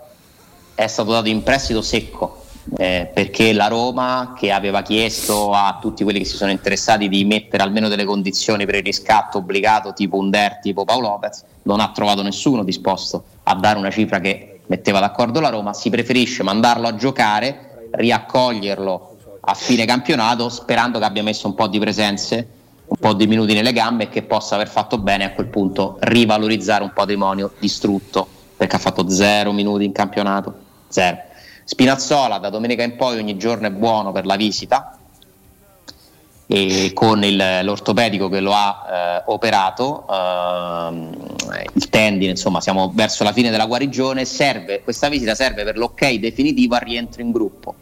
è stato dato in prestito secco eh, perché la Roma che aveva chiesto a tutti quelli che si sono interessati di mettere almeno delle condizioni per il riscatto obbligato tipo Under, tipo Paolo Lopez, non ha trovato nessuno disposto a dare una cifra che metteva d'accordo la Roma, si preferisce mandarlo a giocare, riaccoglierlo a fine campionato sperando che abbia messo un po' di presenze, un po' di minuti nelle gambe e che possa aver fatto bene a quel punto rivalorizzare un patrimonio distrutto perché ha fatto zero minuti in campionato, zero. Spinazzola da domenica in poi ogni giorno è buono per la visita e con il, l'ortopedico che lo ha eh, operato, eh, il tendine, insomma siamo verso la fine della guarigione, serve, questa visita serve per l'ok definitivo al rientro in gruppo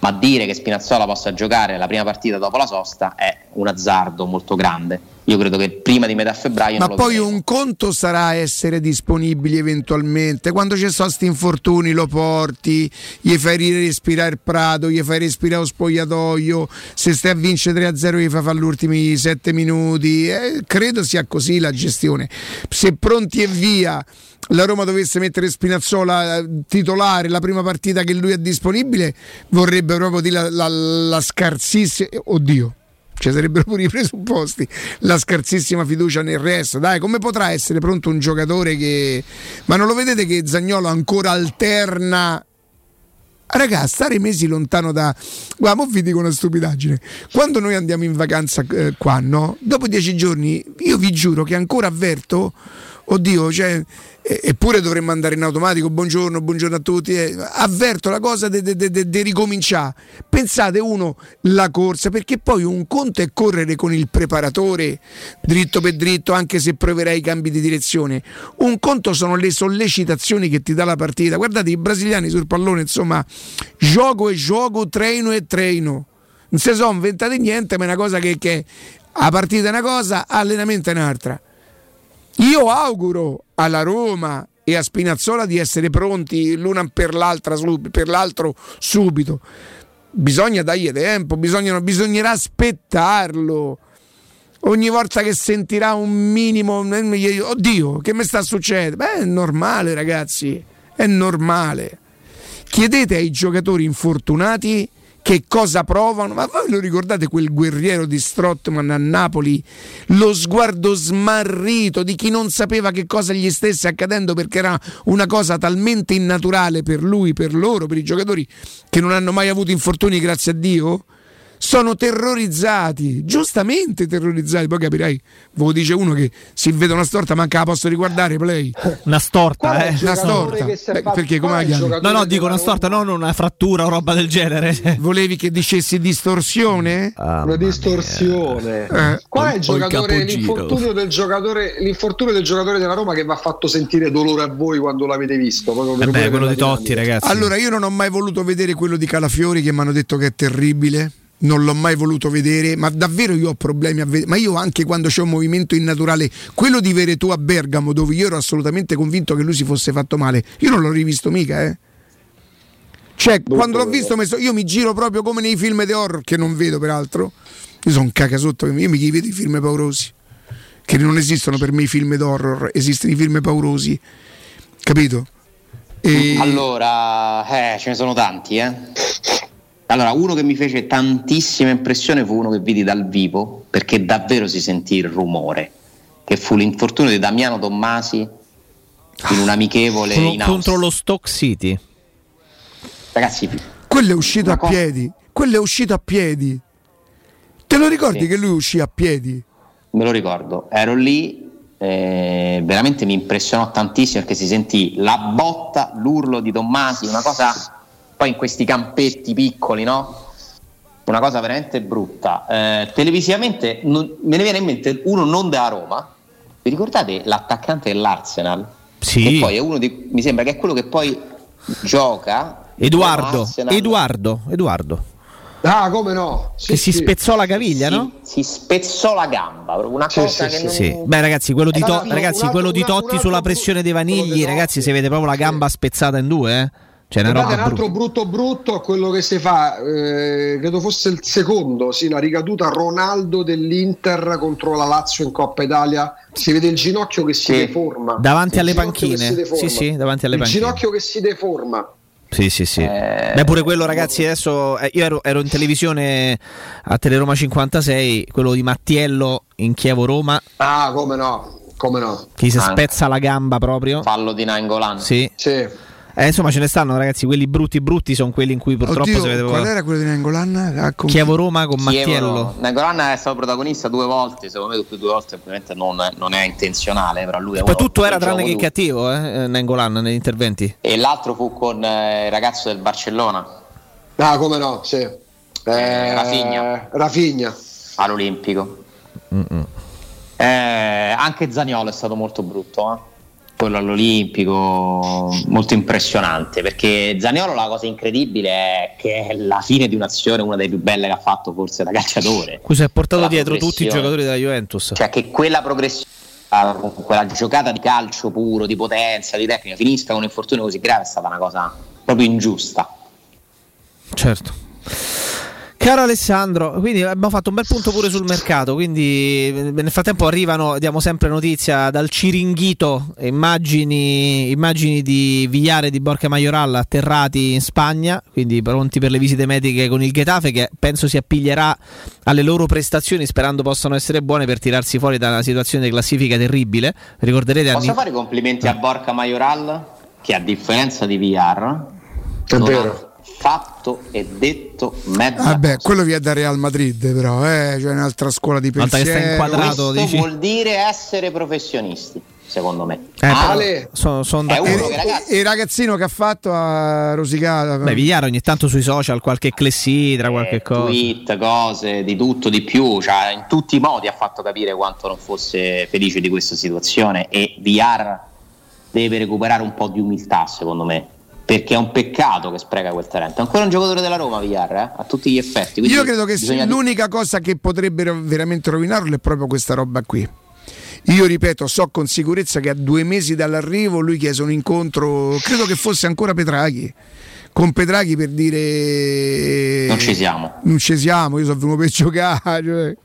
ma dire che Spinazzola possa giocare la prima partita dopo la sosta è un azzardo molto grande. Io credo che prima di metà febbraio. Ma poi vedremo. un conto sarà essere disponibili eventualmente. Quando ci sono questi infortuni lo porti, gli fai respirare il prato, gli fai respirare lo spogliatoio. Se stai a vincere 3-0 gli fai fare gli ultimi 7 minuti. Eh, credo sia così la gestione. Se pronti e via la Roma dovesse mettere Spinazzola eh, titolare la prima partita che lui è disponibile, vorrebbe proprio dire la, la, la scarsissima. Oddio, ci sarebbero pure i presupposti, la scarsissima fiducia nel resto. Dai, come potrà essere pronto un giocatore che. Ma non lo vedete che Zagnolo ancora alterna? Raga, stare mesi lontano da. Guarda, vi dico una stupidaggine. Quando noi andiamo in vacanza eh, qua, no? Dopo dieci giorni, io vi giuro che ancora avverto oddio, cioè, eppure dovremmo andare in automatico, buongiorno, buongiorno a tutti, eh, avverto la cosa di ricominciare. Pensate uno la corsa, perché poi un conto è correre con il preparatore dritto per dritto, anche se proverai i cambi di direzione. Un conto sono le sollecitazioni che ti dà la partita. Guardate, i brasiliani sul pallone, insomma, gioco e gioco, treino e treino. Non si sono inventati niente, ma è una cosa che, che a partita è una cosa, allenamento è un'altra. Io auguro alla Roma e a Spinazzola di essere pronti l'una per, per l'altro subito. Bisogna dargli tempo, bisogna, bisognerà aspettarlo. Ogni volta che sentirà un minimo, oddio, che mi sta succedendo? Beh, è normale, ragazzi, è normale. Chiedete ai giocatori infortunati che cosa provano. Ma voi lo ricordate quel guerriero di Strottman a Napoli? Lo sguardo smarrito di chi non sapeva che cosa gli stesse accadendo perché era una cosa talmente innaturale per lui, per loro, per i giocatori che non hanno mai avuto infortuni, grazie a Dio sono terrorizzati, giustamente terrorizzati. Poi capirai, ve lo dice uno che si vede una storta, manca la posso riguardare play. Una storta, eh? Una storta. Beh, perché come la chiami? No, no, dico una storta, non una frattura o roba del genere. Volevi che dicessi distorsione? Ah, una distorsione. Eh. Qual è il giocatore, l'infortunio del giocatore, l'infortunio del giocatore della Roma che va fatto sentire dolore a voi quando l'avete visto? Eh beh, quello di Totti, ragazzi. Allora, io non ho mai voluto vedere quello di Calafiori che mi hanno detto che è terribile non l'ho mai voluto vedere, ma davvero io ho problemi a vedere. Ma io anche quando c'è un movimento innaturale, quello di Veretù a Bergamo, dove io ero assolutamente convinto che lui si fosse fatto male, io non l'ho rivisto mica, eh. Cioè, Dopo quando l'ho visto, io mi giro proprio come nei film di horror, che non vedo peraltro. Io sono un cacasotto, io mi vedo i film paurosi. Che non esistono per me i film d'horror, esistono i film paurosi. Capito? E... Allora, eh, ce ne sono tanti, eh. Allora, uno che mi fece tantissima impressione fu uno che vidi dal vivo, perché davvero si sentì il rumore, che fu l'infortunio di Damiano Tommasi in un amichevole Con, in contro lo Stock City. Ragazzi, quello è uscito a cosa... piedi, quello è uscito a piedi. Te lo ricordi sì. che lui uscì a piedi? Me lo ricordo, ero lì, eh, veramente mi impressionò tantissimo perché si sentì la botta, l'urlo di Tommasi, una cosa poi in questi campetti piccoli, no? Una cosa veramente brutta. Eh, televisivamente non, me ne viene in mente uno non da Roma. Vi ricordate l'attaccante dell'Arsenal? Sì. Che poi è uno di, mi sembra che è quello che poi gioca. Edoardo, Edoardo, Edoardo. Ah, come no? Sì, che sì. si spezzò la caviglia, si, no? Si spezzò la gamba, una sì, cosa sì, che sì, non... Beh, ragazzi, quello di, to- ragazzi, quello di Totti sulla pressione dei vanigli, ragazzi, si vede proprio la gamba spezzata in due, eh? Cioè, un altro brutto brutto a quello che si fa, eh, credo fosse il secondo, sì, la ricaduta Ronaldo dell'Inter contro la Lazio in Coppa Italia. Si vede il ginocchio che si sì. deforma. Davanti alle panchine. Sì, sì, davanti alle il panchine. ginocchio che si deforma. Sì, sì, sì. Eh, Beh, pure quello, ragazzi. Adesso eh, io ero, ero, in televisione a Teleroma 56, quello di Mattiello in Chievo Roma. Ah, come no, come no. Chi si spezza la gamba proprio. Fallo di Nangolan. Sì. sì. Eh, insomma, ce ne stanno, ragazzi. Quelli brutti, brutti sono quelli in cui purtroppo Oddio, si vede. Qual era quello di Nangolan? Ah, Chievo Roma con Chievo Mattiello. Nangolan è stato protagonista due volte. Secondo me, tutte due volte, ovviamente non, non è intenzionale. Però lui è Poi tutto era tranne che cattivo, eh, Nangolan negli interventi. E l'altro fu con eh, il ragazzo del Barcellona. Ah, come no, sì. Eh, Rafinha. Rafinha. All'Olimpico. Eh, anche Zaniolo è stato molto brutto, eh quello all'Olimpico molto impressionante perché Zaniolo la cosa incredibile è che è la fine di un'azione una delle più belle che ha fatto forse da calciatore. Si è portato dietro tutti i giocatori della Juventus. Cioè che quella progressione quella giocata di calcio puro di potenza, di tecnica finisca con un infortunio così grave è stata una cosa proprio ingiusta. Certo Caro Alessandro, quindi abbiamo fatto un bel punto pure sul mercato, quindi nel frattempo arrivano, diamo sempre notizia dal Ciringhito, immagini, immagini di Vigliare di Borca Majoral atterrati in Spagna, quindi pronti per le visite mediche con il Getafe che penso si appiglierà alle loro prestazioni sperando possano essere buone per tirarsi fuori da una situazione di classifica terribile. Ricorderete Posso anni... fare i complimenti a Borca Majoral che a differenza di VR è vero fatto e detto mezzo. Vabbè, quello viene da Real Madrid, però, eh? cioè un'altra scuola di pensiero. Che sta inquadrato, Questo dici? vuol dire essere professionisti. Secondo me, eh, Ale sono, sono è uno che ragazzi... il ragazzino che ha fatto a Rosicata. Beh, Vigliaro ogni tanto sui social qualche clessidra, eh, qualche cosa. Tweet, cose, di tutto, di più. Cioè, in tutti i modi ha fatto capire quanto non fosse felice di questa situazione. E VR deve recuperare un po' di umiltà, secondo me perché è un peccato che spreca quel talento. Ancora un giocatore della Roma, Villar, eh? a tutti gli effetti. Io credo che l'unica cosa che potrebbe veramente rovinarlo è proprio questa roba qui. Io ripeto, so con sicurezza che a due mesi dall'arrivo lui chiese un incontro, credo che fosse ancora Petraghi. Con Petraghi per dire non ci siamo, non ci siamo. Io sono venuto per giocare. Cioè.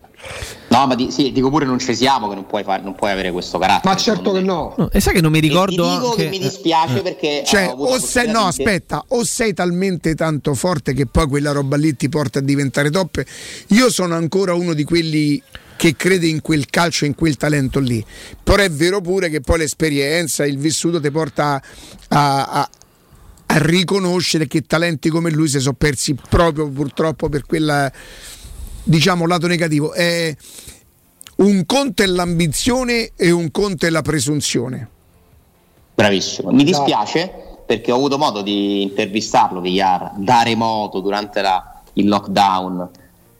No, ma di, sì, dico pure non ci siamo che non puoi, fare, non puoi avere questo carattere. Ma certo che no. no. E sai che non mi ricordo. E ti dico anche... che mi dispiace perché. Cioè, o sei, no, aspetta, o sei talmente tanto forte che poi quella roba lì ti porta a diventare top. Io sono ancora uno di quelli che crede in quel calcio, in quel talento lì. Però è vero pure che poi l'esperienza, il vissuto ti porta a, a, a riconoscere che talenti come lui si sono persi proprio purtroppo per quella diciamo lato negativo. È un conto è l'ambizione e un conto è la presunzione. Bravissimo. Mi dispiace perché ho avuto modo di intervistarlo, Villar, da remoto durante la, il lockdown,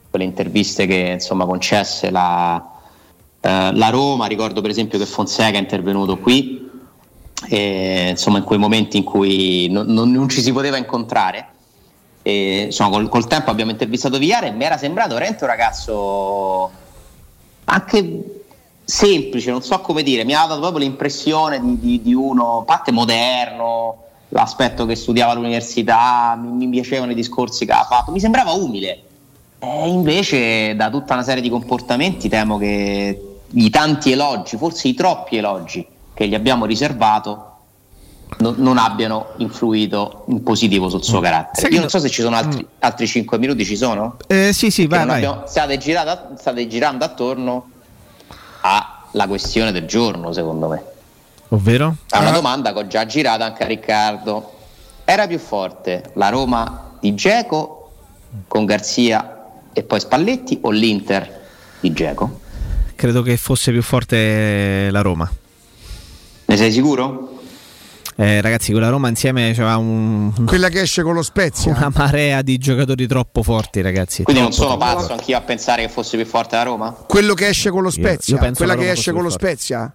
quelle interviste che insomma concesse la, eh, la Roma. Ricordo per esempio che Fonseca è intervenuto qui. E, insomma in quei momenti in cui non, non, non ci si poteva incontrare e, insomma, col, col, tempo abbiamo intervistato Vigliare e mi era sembrato veramente un ragazzo anche semplice, non so come dire, mi ha dato proprio l'impressione di, di, di uno, parte moderno, l'aspetto che studiava all'università, mi, mi, piacevano i discorsi che ha fatto, mi sembrava umile. E invece da tutta una serie di comportamenti temo che i tanti elogi, forse i troppi elogi che gli abbiamo riservato, non, non, abbiano influito in positivo sul suo mm. carattere. Io non so se ci sono altri, mm. altri 5 minuti, ci sono? Eh, sì, sì, vai, vai. Abbiamo, state, girata, state girando attorno alla questione del giorno, secondo me. Ovvero? È una ah. domanda che ho già girato anche a Riccardo. Era più forte la Roma di Geco con Garzia e poi Spalletti o l'Inter di Geco? Credo che fosse più forte la Roma. Ne sei sicuro? Eh, ragazzi, con la Roma insieme c'era un. Quella che esce con lo Spezia. Una marea di giocatori troppo forti, ragazzi. Quindi non sono pazzo anch'io a pensare che fosse più forte la Roma? Quello che esce con lo Spezia. Io, io quella che esce con lo Spezia.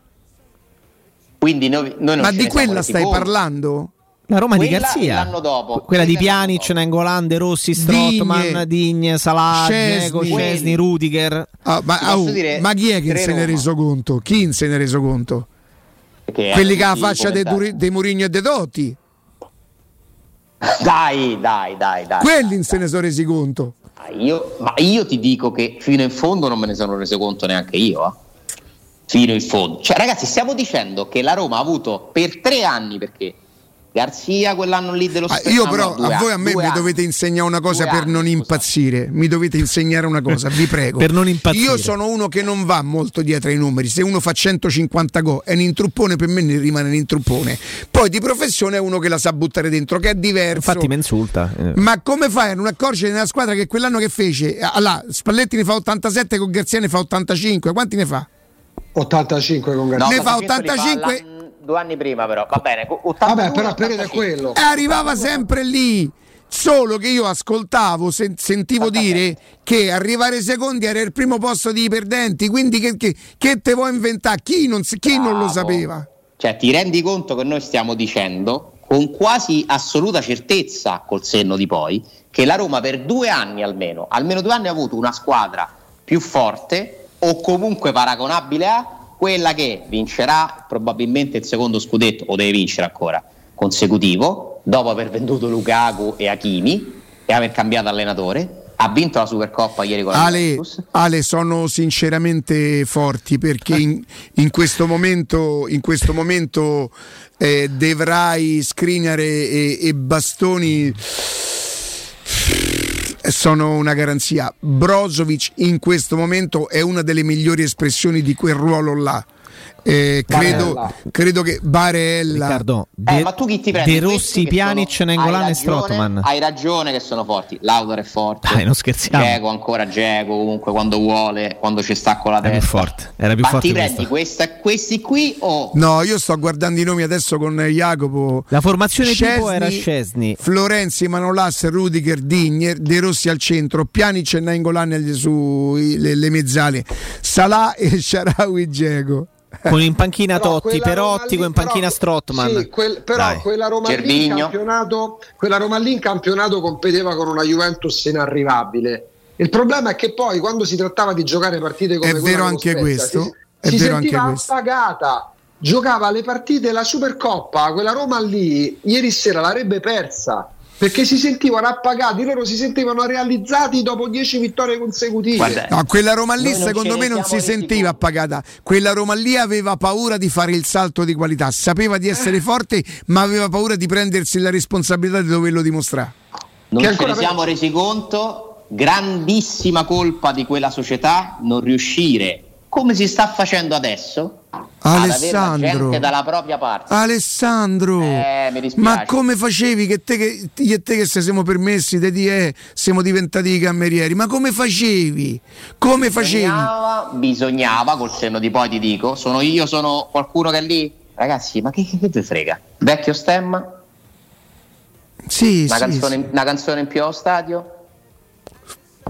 Quindi noi, noi Ma di quella stai parlando? La Roma quella di Garzia. L'anno dopo. Quella, di Pjanic, Nangolan, De Rossi, Strottman, Digne, Salah, Dzeko, Scesni, Rudiger. Ah, ma, oh, ma, chi è che se ne è reso conto? Chi se ne è reso conto? Quelli che ha la faccia dei, Duri, dei Murigno e dei Dotti. Dai, dai, dai, dai. Quelli dai, se ne sono resi conto. Io, ma io ti dico che fino in fondo non me ne sono reso conto neanche io. Eh? Fino in fondo. Cioè, ragazzi, stiamo dicendo che la Roma ha avuto per tre anni, perché Garzia quell'anno lì dello Ah, stesso io no, però due a voi a me mi dovete insegnare una cosa Due per anni, non scusate. impazzire. Mi dovete insegnare una cosa, vi prego. Per non impazzire. Io sono uno che non va molto dietro ai numeri. Se uno fa 150 gol è un intruppone, per me ne rimane un intruppone. Poi di professione è uno che la sa buttare dentro, che è diverso. Infatti mi insulta. eh. Ma come fai a non accorgere nella squadra che quell'anno che fece? Allora, Spalletti ne fa 87, con Garzia ne fa 85. Quanti ne fa? 85 con No, Garzia. Ne fa 85 li 85 l'anno- due anni prima però, va bene. 82, Vabbè, però periodo è 85. quello. E arrivava sempre lì. Solo che io ascoltavo, sen- sentivo dire che arrivare secondi era il primo posto dei perdenti. Quindi che, che, che te vuoi inventare? Chi non, chi non lo sapeva? Cioè, ti rendi conto che noi stiamo dicendo con quasi assoluta certezza, col senno di poi, che la Roma per due anni almeno, almeno due anni ha avuto una squadra più forte o comunque paragonabile a quella che vincerà probabilmente il secondo scudetto, o deve vincere ancora, consecutivo, dopo aver venduto Lukaku e Hakimi e aver cambiato allenatore. Ha vinto la Supercoppa ieri con la Ale, Juventus. Ale, sono sinceramente forti perché in, in questo momento, in questo momento eh, Devrai, Skriniar e, e Bastoni sono una garanzia. Brozovic in questo momento è una delle migliori espressioni di quel ruolo là. Eh, credo, credo che Barella Riccardo, Eh, De, ma tu chi ti prendi? De Rossi, Pjanic, sono- Nengolan hai e ragione- Strottman. Hai ragione che sono forti. Laudor è forte. Dai, non scherziamo. Dzeko ancora Dzeko comunque quando vuole, quando ci sta con la Era più testa. forte, era più ma forte ti questo. prendi questa- questi qui o No, io sto guardando i nomi adesso con Jacopo. La formazione tipo Szczesny, era Scesni. Florenzi, Manolas, Rudiger, Digner, De Rossi al centro, Pjanic e Nainggolan su i- le, le mezzali, Salah e Sharawi Dzeko. Con in panchina Però Totti, Perotti, con in panchina però- Strottman. Sì, quel- però Dai. quella Roma, lì in Gervinho. campionato, quella Roma lì in campionato competeva con una Juventus inarrivabile. Il problema è che poi quando si trattava di giocare partite come È quella vero anche Spezia, questo, si, è si vero sentiva anche appagata. Giocava le partite la Supercoppa, quella Roma lì ieri sera l'avrebbe persa. Perché si sentivano appagati, loro si sentivano realizzati dopo 10 vittorie consecutive. Guarda, No, quella Roma lì secondo me non si sentiva appagata. Quella Roma lì aveva paura di fare il salto di qualità, sapeva di essere forte, ma aveva paura di prendersi la responsabilità di doverlo dimostrare. non che ce ne siamo resi conto. Grandissima colpa di quella società non riuscire, come si sta facendo adesso, Alessandro. dalla propria parte. Alessandro, Eh, ma come facevi che te che, io e te che se siamo permessi di dire eh, siamo diventati i camerieri? Ma come facevi? Come facevi? Bisognava, bisognava, col senno di poi ti dico, sono io, sono qualcuno che è lì. Ragazzi, ma che, che, che te frega? Vecchio stemma? Sì, Una, sì, canzone, sì. una canzone in più allo stadio?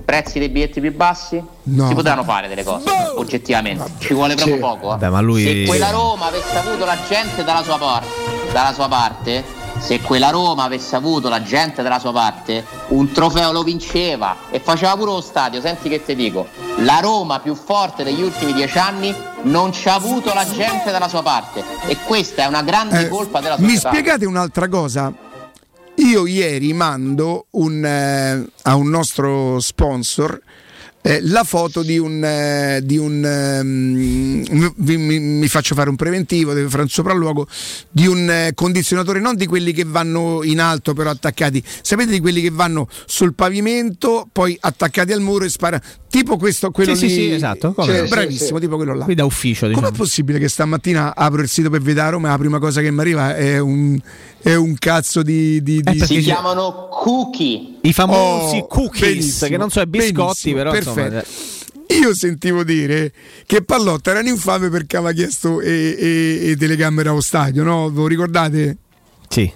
Prezzi dei biglietti più bassi? No. Si potevano fare delle cose, oggettivamente. Ci vuole proprio Sì. poco. eh. Vabbè, ma lui- Se quella Roma avesse avuto la gente dalla sua, par- dalla sua parte, se quella Roma avesse avuto la gente dalla sua parte, un trofeo lo vinceva e faceva pure lo stadio. Senti che ti dico, la Roma più forte degli ultimi dieci anni non c'ha avuto la gente dalla sua parte e questa è una grande Eh, colpa della mi società. spiegate un'altra cosa? Io ieri mando un, eh, a un nostro sponsor eh, la foto di un, eh, di un vi- mi, mi faccio fare un preventivo, deve fare un sopralluogo di un eh, condizionatore, non di quelli che vanno in alto però attaccati, sapete di quelli che vanno sul pavimento, poi attaccati al muro e spara, tipo questo, quello Sì, lì, sì, sì, esatto, Cioè, bravissimo, Sì, sì. tipo quello là. Qui da ufficio, diciamo. Com'è possibile che stamattina apro il sito per vedere a Roma e la prima cosa che mi arriva è un, è un cazzo di... di, di- perché Si chiamano cookie. I famosi Oh, cookies, benissimo, che non so, i biscotti, benissimo, però perfetto. Insomma, Io sentivo dire che Pallotta era un infame perché aveva chiesto e, e- e telecamere allo stadio, no? Lo ricordate? Sì.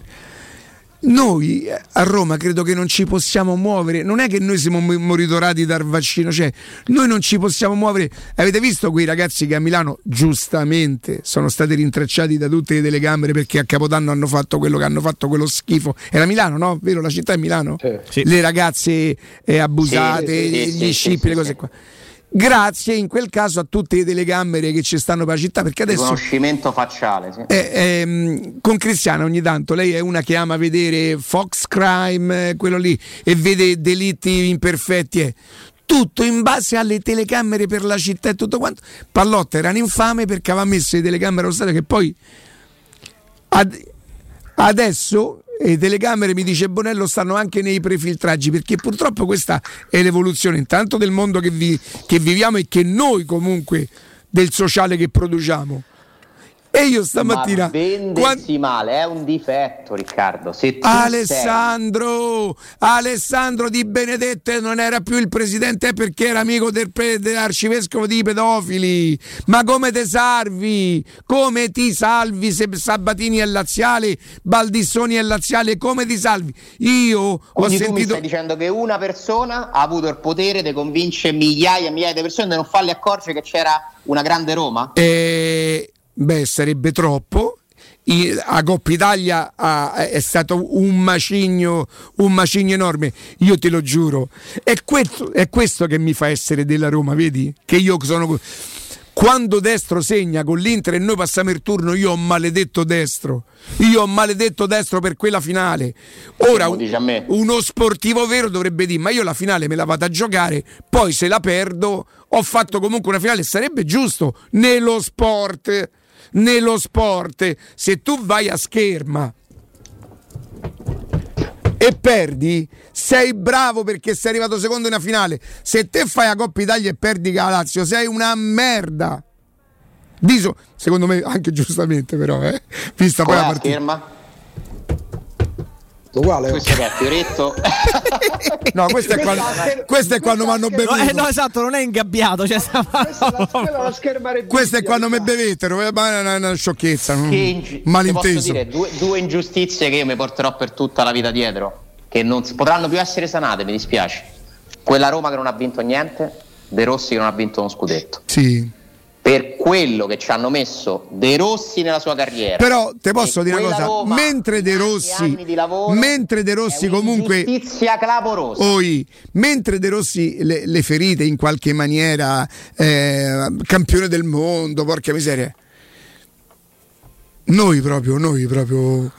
Noi a Roma credo che non ci possiamo muovere, non è che noi siamo mo- monitorati dal vaccino, cioè noi non ci possiamo muovere. Avete visto quei ragazzi che a Milano giustamente sono stati rintracciati da tutte le telecamere perché a Capodanno hanno fatto quello che hanno fatto, quello schifo. Era Milano, no? Vero? La città è Milano? Sì. Le ragazze eh, abusate, Sì, sì, gli sì, scippi, sì, le cose sì. qua. Grazie in quel caso a tutte le telecamere che ci stanno per la città perché adesso Riconoscimento facciale, sì. eh, ehm, con Cristiana ogni tanto lei è una che ama vedere Fox Crime, eh, quello lì, e vede delitti imperfetti. eh. Tutto in base alle telecamere per la città e tutto quanto. Pallotta era un infame perché aveva messo le telecamere allo stadio che poi ad- Adesso le telecamere, mi dice Bonello, stanno anche nei prefiltraggi perché purtroppo questa è l'evoluzione intanto del mondo che, vi, che viviamo e che noi comunque del sociale che produciamo. E io stamattina. Ma vendersi quando... male è un difetto, Riccardo. Alessandro, sei... Alessandro Di Benedette non era più il presidente perché era amico del pre... dell'arcivescovo di pedofili. Ma come te salvi? Come ti salvi se Sabatini è laziale, Baldissoni è laziale? Come ti salvi? Io Quindi ho sentito. mi stai dicendo che una persona ha avuto il potere di convincere migliaia e migliaia di persone di non farle accorgere che c'era una grande Roma? Eh beh, sarebbe troppo. a Coppa Italia è stato un macigno, un macigno enorme, io te lo giuro. È questo, è questo che mi fa essere della Roma, vedi? Che io sono. Quando destro segna con l'Inter e noi passiamo il turno, io ho maledetto destro. Io ho maledetto destro per quella finale. Ora, uno sportivo vero dovrebbe dire: Ma io la finale me la vado a giocare, poi se la perdo, ho fatto comunque una finale. Sarebbe giusto nello sport nello sport, se tu vai a scherma e perdi, sei bravo perché sei arrivato secondo in una finale. Se te fai la Coppa Italia e perdi la Lazio, sei una merda. Diso, secondo me anche giustamente però, eh, vista poi la partita. Scherma? Uguale. Questo che è Fioretto. no, questo è quando, questo è quando mi hanno bevuto. No, eh, no, esatto, non è ingabbiato. Cioè, questo è quando mi bevetero, eh, ma è una, una sciocchezza. Che malinteso. Dire, due, due ingiustizie che io mi porterò per tutta la vita dietro, che non potranno più essere sanate, mi dispiace. Quella Roma che non ha vinto niente, De Rossi che non ha vinto uno scudetto. Sì per quello che ci hanno messo De Rossi nella sua carriera. Però te posso dire una cosa, Roma, mentre De Rossi lavoro, mentre De Rossi comunque. Oi, mentre De Rossi le, le ferite in qualche maniera eh, campione del mondo, porca miseria. Noi proprio, noi proprio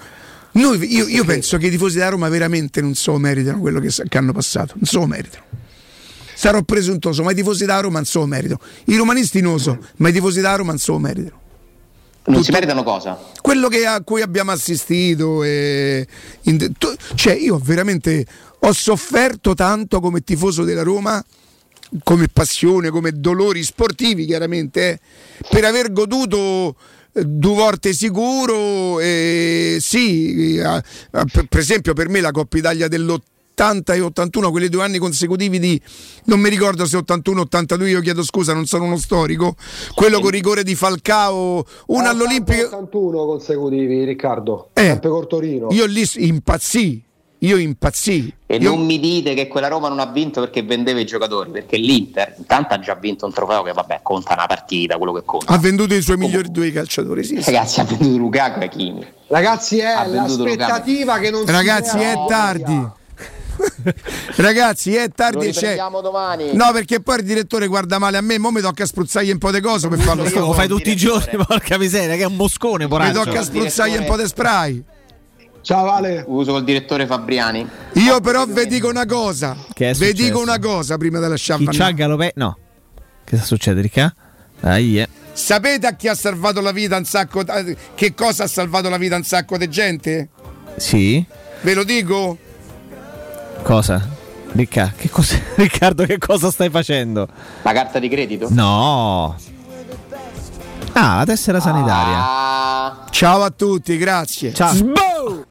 noi, io, io penso che i tifosi da Roma veramente non so meritano quello che, che hanno passato, non so meritano sarò presuntuoso, ma i tifosi da Roma non so merito. I romanisti non lo so, ma i tifosi da Roma non so meritano. Non Tutto si meritano cosa? Quello che, a cui abbiamo assistito. E, cioè, io veramente ho sofferto tanto come tifoso della Roma, come passione, come dolori sportivi, chiaramente, eh, per aver goduto eh, due volte sicuro. E, sì, a, per esempio, per me la Coppa Italia dell'80 80 e 81, quelli due anni consecutivi di non mi ricordo se 81 82, io chiedo scusa, non sono uno storico. Quello con rigore di Falcao, uno all'Olimpico 81 consecutivi, Riccardo. Eh, Torino. Io lì impazzì. Io impazzì. E io... non mi dite che quella Roma non ha vinto perché vendeva i giocatori, perché l'Inter intanto ha già vinto un trofeo che vabbè conta una partita, quello che conta. Ha venduto i suoi migliori due calciatori, sì. Ragazzi, ha venduto Lukaku e Hakimi. Ragazzi, è l'aspettativa Lukaku. che non Ragazzi, è tardi. Ragazzi, è tardi e c'è. domani. No, perché poi il direttore guarda male a me. Mo mi tocca spruzzargli un po' di cose per farlo. Lo fai tutti i giorni, porca miseria, che è un moscone, poraccio. Mi tocca spruzzargli un po' di spray. Ciao Vale. Uso col direttore Fabriani. Io però vi dico una cosa. Che vi dico una cosa prima della sciampa. Chi c'ha Galopè? No. Che succede, Ricca? Dai, eh. Sapete a chi ha salvato la vita un sacco che cosa ha salvato la vita un sacco di gente? Sì. Ve lo dico? Cosa? Ricca, che cosa, Riccardo, che cosa stai facendo? La carta di credito? No. Ah, la tessera sanitaria. Ah. Ciao a tutti, grazie. Ciao. Sb-